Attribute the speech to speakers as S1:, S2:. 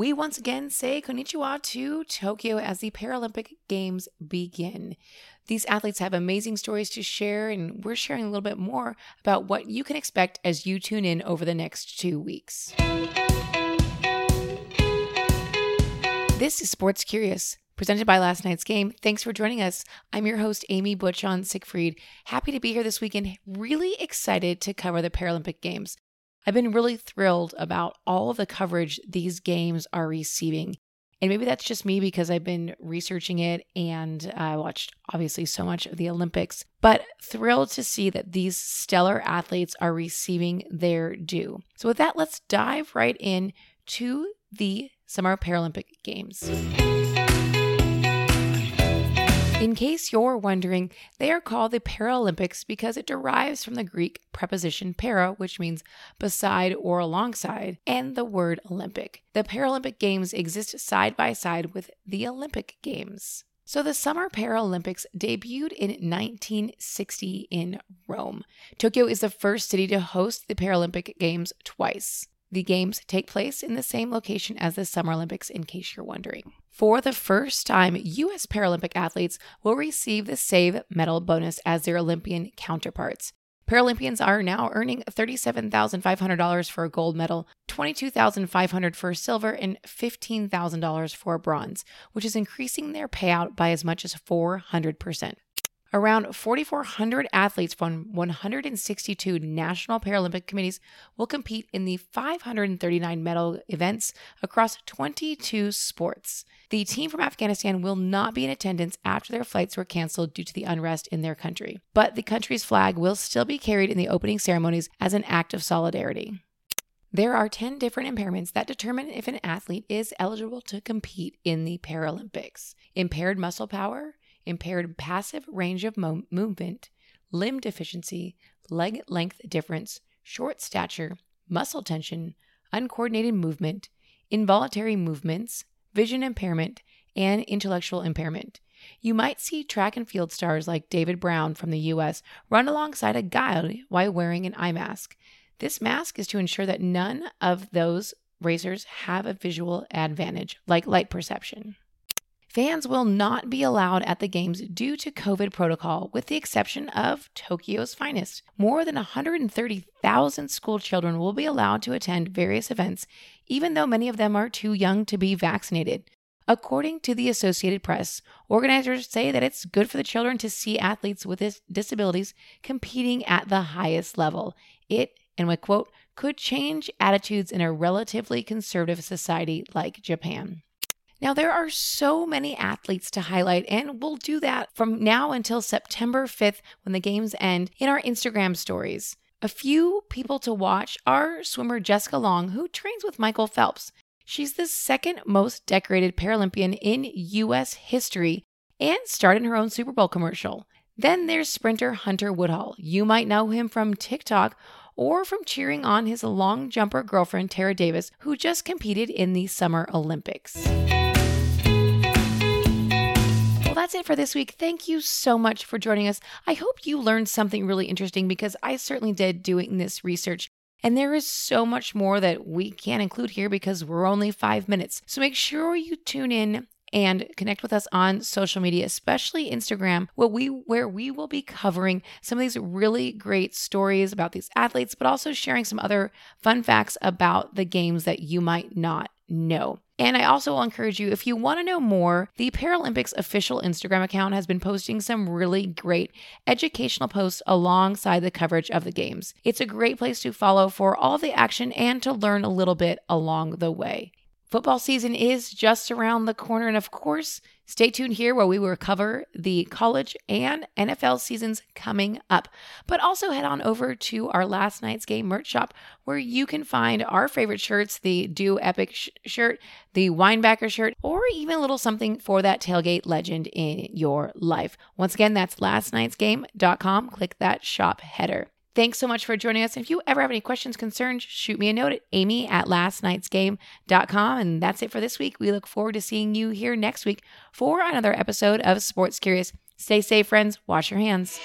S1: we once again say konnichiwa to Tokyo as the Paralympic Games begin. These athletes have amazing stories to share, and we're sharing a little bit more about what you can expect as you tune in over the next two weeks. This is Sports Curious, presented by last night's game. Thanks for joining us. I'm your host, Amy Butchon Siegfried. Happy to be here this weekend. Really excited to cover the Paralympic Games. I've been really thrilled about all the coverage these games are receiving. And maybe that's just me because I've been researching it and I watched obviously so much of the Olympics, but thrilled to see that these stellar athletes are receiving their due. So, with that, let's dive right in to the Summer Paralympic Games. In case you're wondering, they are called the Paralympics because it derives from the Greek preposition para, which means beside or alongside, and the word Olympic. The Paralympic Games exist side by side with the Olympic Games. So the Summer Paralympics debuted in 1960 in Rome. Tokyo is the first city to host the Paralympic Games twice. The games take place in the same location as the Summer Olympics, in case you're wondering. For the first time, U.S. Paralympic athletes will receive the SAVE medal bonus as their Olympian counterparts. Paralympians are now earning $37,500 for a gold medal, $22,500 for silver, and $15,000 for bronze, which is increasing their payout by as much as 400%. Around 4,400 athletes from 162 national Paralympic committees will compete in the 539 medal events across 22 sports. The team from Afghanistan will not be in attendance after their flights were canceled due to the unrest in their country, but the country's flag will still be carried in the opening ceremonies as an act of solidarity. There are 10 different impairments that determine if an athlete is eligible to compete in the Paralympics impaired muscle power, impaired passive range of mo- movement, limb deficiency, leg length difference, short stature, muscle tension, uncoordinated movement, involuntary movements, vision impairment, and intellectual impairment. You might see track and field stars like David Brown from the US run alongside a guide while wearing an eye mask. This mask is to ensure that none of those racers have a visual advantage, like light perception. Fans will not be allowed at the games due to COVID protocol, with the exception of Tokyo's finest. More than 130,000 school children will be allowed to attend various events, even though many of them are too young to be vaccinated. According to the Associated Press, organizers say that it's good for the children to see athletes with disabilities competing at the highest level. It, and we quote, could change attitudes in a relatively conservative society like Japan. Now, there are so many athletes to highlight, and we'll do that from now until September 5th when the games end in our Instagram stories. A few people to watch are swimmer Jessica Long, who trains with Michael Phelps. She's the second most decorated Paralympian in U.S. history and starred in her own Super Bowl commercial. Then there's sprinter Hunter Woodhall. You might know him from TikTok or from cheering on his long jumper girlfriend, Tara Davis, who just competed in the Summer Olympics that's it for this week. Thank you so much for joining us. I hope you learned something really interesting because I certainly did doing this research. And there is so much more that we can't include here because we're only five minutes. So make sure you tune in and connect with us on social media, especially Instagram, where we where we will be covering some of these really great stories about these athletes, but also sharing some other fun facts about the games that you might not know. And I also will encourage you if you want to know more, the Paralympics official Instagram account has been posting some really great educational posts alongside the coverage of the games. It's a great place to follow for all the action and to learn a little bit along the way. Football season is just around the corner. And of course, stay tuned here where we will cover the college and NFL seasons coming up. But also head on over to our last night's game merch shop where you can find our favorite shirts the Do Epic sh- shirt, the Winebacker shirt, or even a little something for that tailgate legend in your life. Once again, that's lastnightsgame.com. Click that shop header. Thanks so much for joining us. And if you ever have any questions, concerns, shoot me a note at amy at lastnightsgame.com. And that's it for this week. We look forward to seeing you here next week for another episode of Sports Curious. Stay safe, friends. Wash your hands.